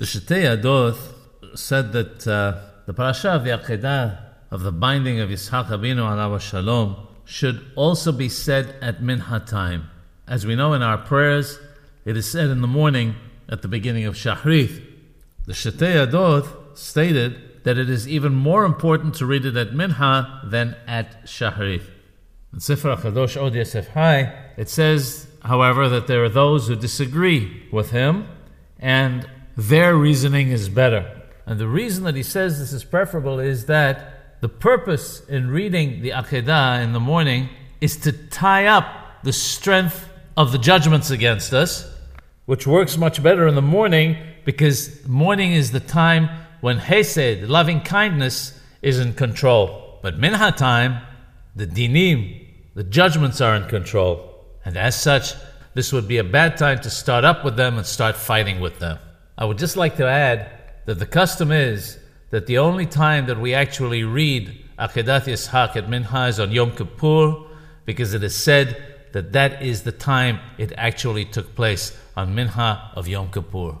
The Shetei Adoth said that uh, the parasha of the of the binding of Yitzhak Abinu alav shalom, should also be said at minha time. As we know in our prayers, it is said in the morning at the beginning of Shahrit. The Shetei Adoth stated that it is even more important to read it at minha than at Shahrit. In Sefer HaKadosh Od Yosef Hai, it says, however, that there are those who disagree with him, and their reasoning is better. And the reason that he says this is preferable is that the purpose in reading the Akedah in the morning is to tie up the strength of the judgments against us, which works much better in the morning because morning is the time when Hesed, loving kindness, is in control. But Minha time, the dinim, the judgments are in control. And as such, this would be a bad time to start up with them and start fighting with them. I would just like to add that the custom is that the only time that we actually read Akedat Yitzhak at Minha is on Yom Kippur, because it is said that that is the time it actually took place on Minha of Yom Kippur.